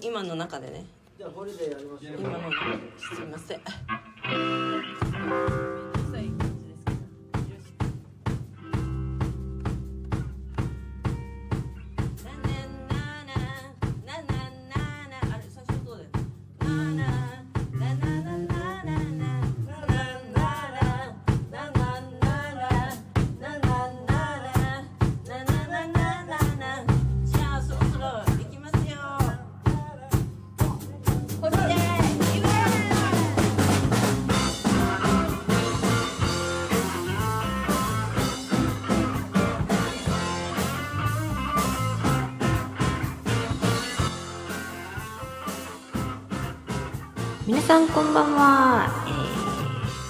今の中でね。じゃあこれでやりましょう。今の中で。すいませんさんこんばんは、え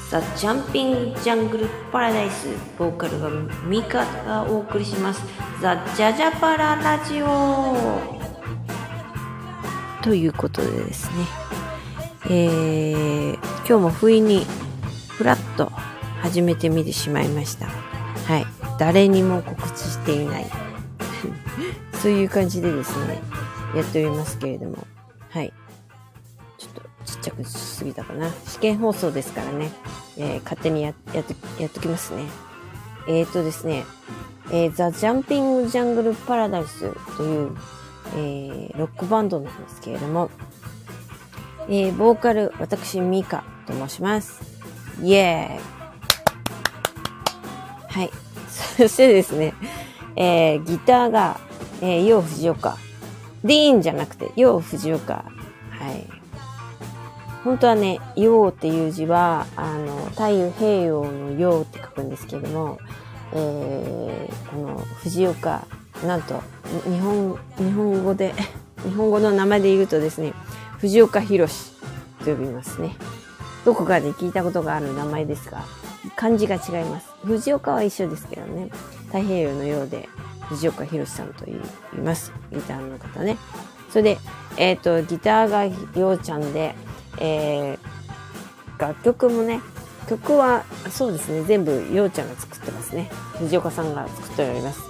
ー、ザ・ジャンピング・ジャングル・パラダイスボーカルがミカがお送りします。ザ・ジャジャパララジオということでですね。えー、今日も不意にフラッと始めてみてしまいました。はい。誰にも告知していない。そういう感じでですねやっておりますけれども。はい。ちっちゃくしすぎたかな。試験放送ですからね。えー勝手にややっとやっときますね。えーとですね、えー、ザ・ジャンピング・ジャングル・パラダイスという、えーロックバンドなんですけれども、えーボーカル、私、ミカと申します。イエーイはい。そしてですね、えーギターが、えー、ヨウ・藤岡。ディーンじゃなくて、ヨウ・藤岡。はい。本当はね、陽っていう字は、あの、太平洋の陽って書くんですけども、えー、この藤岡、なんと、日本、日本語で、日本語の名前で言うとですね、藤岡弘と呼びますね。どこかで聞いたことがある名前ですが、漢字が違います。藤岡は一緒ですけどね、太平洋のようで、藤岡弘さんと言います。ギターの方ね。それで、えっ、と、ギターがようちゃんで、えー楽曲もね、曲は、そうですね、全部、ようちゃんが作ってますね。藤岡さんが作っております。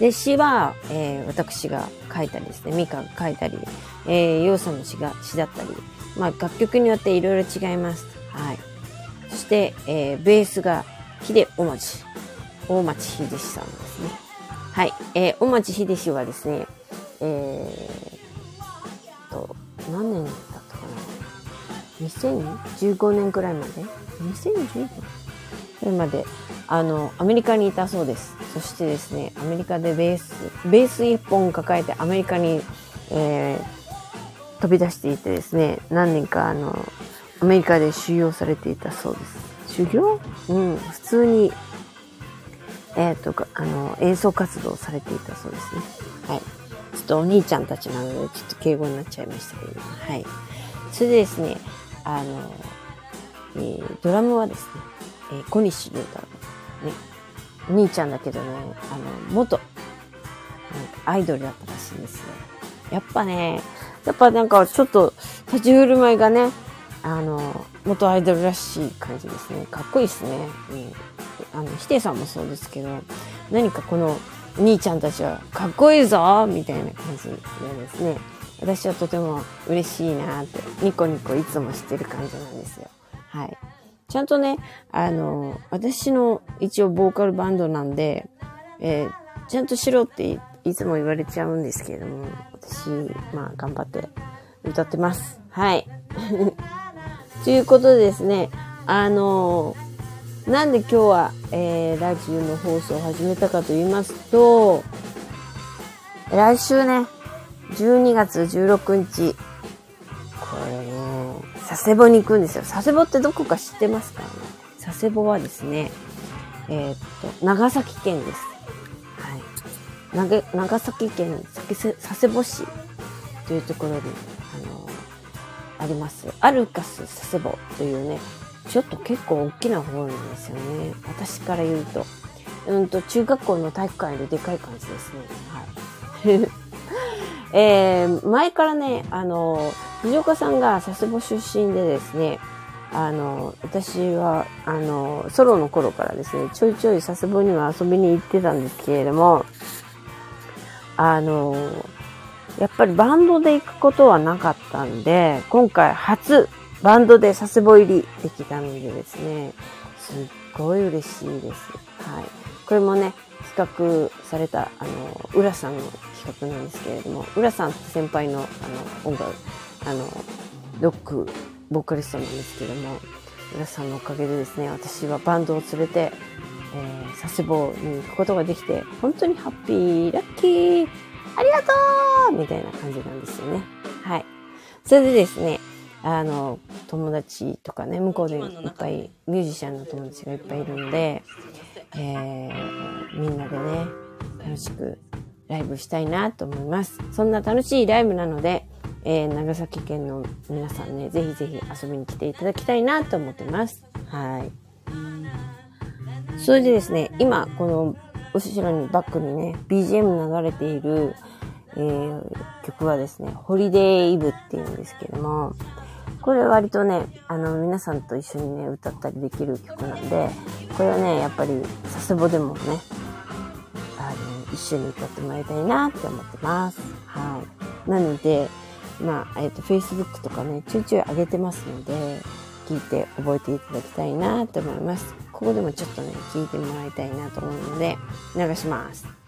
で、詩は、えー私が書いたりですね、ミカが書いたり、えー、ようさんの詩が、詩だったり、まあ、楽曲によっていろいろ違います。はい。そして、えーベースが、秀おまち、大町秀志さんですね。はい。えー、大町秀志はですね、えー、と、何年 ?2015 年くらいまで ?2015 年くらいまで、あの、アメリカにいたそうです。そしてですね、アメリカでベース、ベース一本抱えてアメリカに、えー飛び出していてですね、何年かあの、アメリカで収容されていたそうです。修行？うん、普通に、えっ、と、あの、演奏活動をされていたそうですね。はい。ちょっとお兄ちゃんたちなので、ちょっと敬語になっちゃいましたけど、はい。それでですね、あの、えードラムはですね、えー小西龍太郎。ね。お兄ちゃんだけどね、あの、元、なんかアイドルだったらしいんですよ。やっぱね、やっぱなんかちょっと立ち振る舞いがね、あの、元アイドルらしい感じですね。かっこいいですね。うん。あの、ヒデさんもそうですけど、何かこの兄ちゃんたちはかっこいいぞみたいな感じでですね、私はとても嬉しいなって、ニコニコいつもしてる感じなんですよ。はい。ちゃんとね、あの、私の一応ボーカルバンドなんで、えーちゃんとしろっていつも言われちゃうんですけれども、私、まあ頑張って歌ってます。はい。ということでですね、あのなんで今日は、えー、ラジオの放送を始めたかと言いますと、来週ね、12月16日、これね、佐世保に行くんですよ。佐世保ってどこか知ってますか佐世保はですね、えーっと、長崎県です。はい。長崎県佐世保市というところに、あの、あります。アルカス佐世保というね、ちょっと結構大きな方なんですよね。私から言うと。うんと、中学校の体育館よりでかい感じですね。はい。えー、前からね、あの、藤岡さんが佐世保出身でですね、あの、私は、あの、ソロの頃からですね、ちょいちょい佐世保には遊びに行ってたんですけれども、あの、やっぱりバンドで行くことはなかったんで、今回初バンドで佐世保入りできたのでですね、すっごい嬉しいです。はい。これもね、企画された、あの、浦さんの企画なんですけれども、浦さんって先輩の、あの、音楽、あの、ロック、ボーカリストなんですけども、浦さんのおかげでですね、私はバンドを連れて、えー、佐世保に行くことができて、本当にハッピー、ラッキー、ありがとうみたいな感じなんですよね。はい。それでですね、あの、友達とかね、向こうでいっぱい、ミュージシャンの友達がいっぱいいるので、えー、みんなでね、楽しくライブしたいなと思います。そんな楽しいライブなので、えー、長崎県の皆さんね、ぜひぜひ遊びに来ていただきたいなと思ってます。はい。それでですね、今、この後ろにバックにね、BGM 流れている、えー、曲はですね、ホリデーイブっていうんですけども、これ割とね、あの、皆さんと一緒にね、歌ったりできる曲なんで、これはね、やっぱり、佐世保でもね、一緒に歌ってもらいたいなって思ってます。はい。なので、まあ、えっ、ー、と、Facebook とかね、ちょいちょい上げてますので、聞いて覚えていただきたいなと思います。ここでもちょっとね、聞いてもらいたいなと思うので、流します。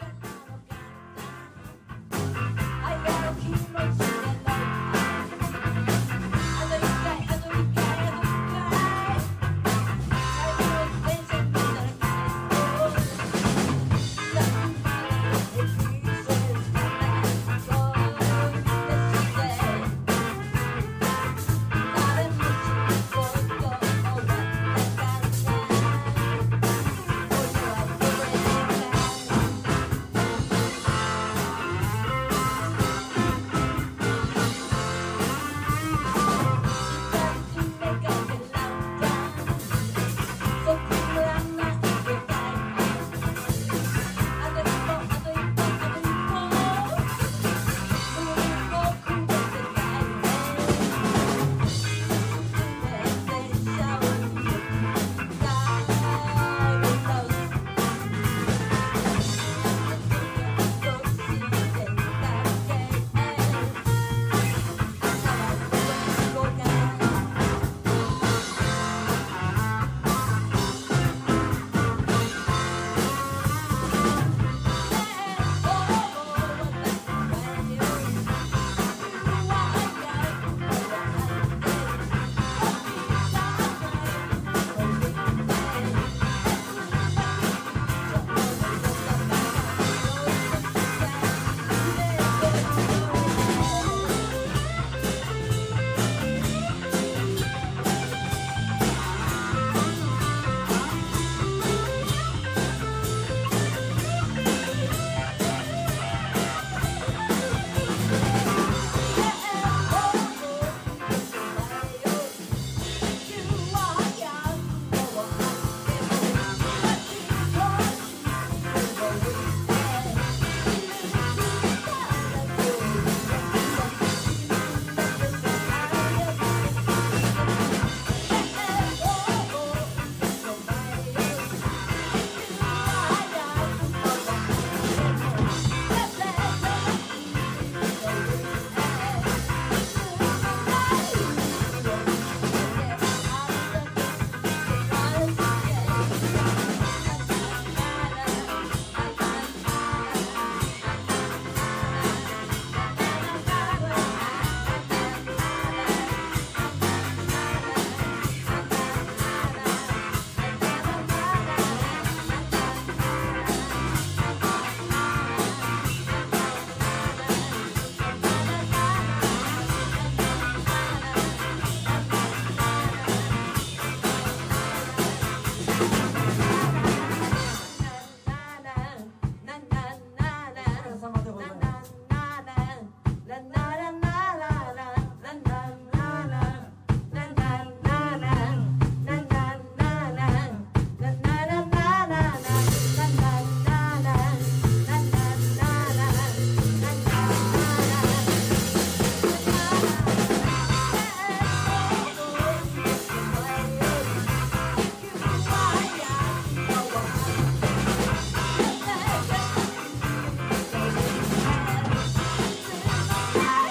Bye.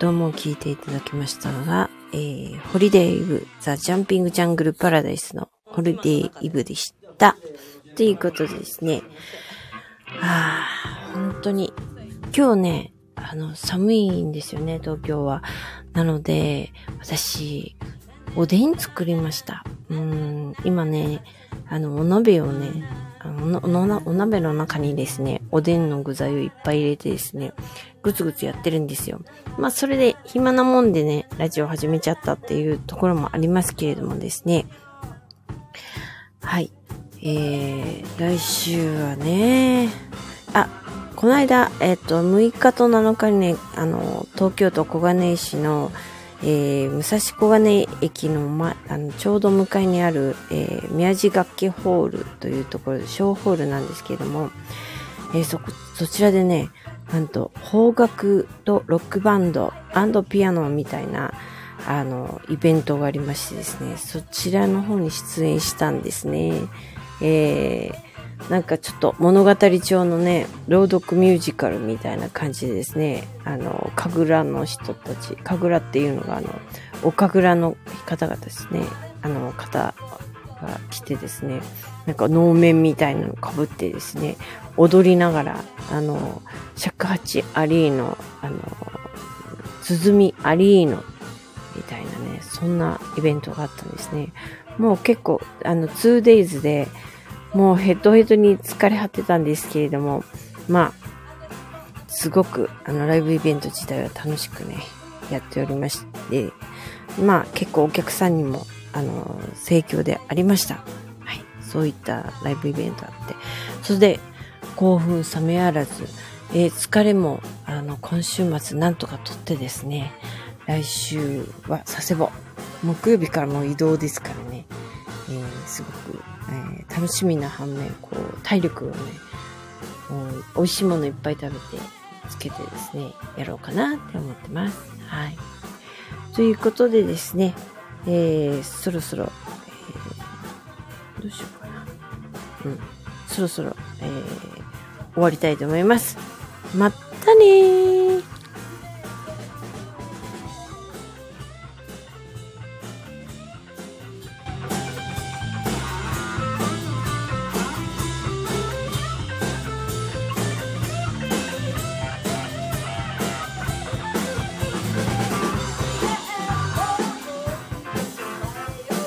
どうも聞いていただきましたのが、えー、ホリデーイブ、ザ・ジャンピング・ジャングル・パラダイスのホリデーイブでした。ということでですね。ああ、本当に、今日ね、あの、寒いんですよね、東京は。なので、私、おでん作りました。うん、今ね、あの、お鍋をね、あのお鍋の中にですね、おでんの具材をいっぱい入れてですね、ぐつぐつやってるんですよ。まあ、それで暇なもんでね、ラジオ始めちゃったっていうところもありますけれどもですね。はい。えー、来週はね、あ、この間、えっ、と、6日と7日にね、あの、東京都小金井市の、えー、武蔵小金井駅の,、ま、あのちょうど向かいにある、えー、宮地楽器ホールというところで小ホールなんですけれども、えー、そそちらでねなんと邦楽とロックバンドピアノみたいなあのイベントがありましてですねそちらの方に出演したんですね。えーなんかちょっと物語調のね、朗読ミュージカルみたいな感じでですね、あの、神楽の人たち、神楽っていうのがあの、お神楽の方々ですね、あの方が来てですね、なんか能面みたいなの被ってですね、踊りながら、あの、尺八アリーノ、あの、鼓アリーノみたいなね、そんなイベントがあったんですね。もう結構、あの、2days で、もうヘッドヘッドに疲れ果てたんですけれども、まあ、すごく、あの、ライブイベント自体は楽しくね、やっておりまして、まあ、結構お客さんにも、あの、盛況でありました。はい。そういったライブイベントあって。それで、興奮冷めやらず、えー、疲れも、あの、今週末なんとか取ってですね、来週は佐世保。木曜日からもう移動ですからね、えー、すごくえー、楽しみな反面、こう、体力をね、美味しいものいっぱい食べて、つけてですね、やろうかなって思ってます。はい。ということでですね、えー、そろそろ、えー、どうしようかな。うん。そろそろ、えー、終わりたいと思います。まったねー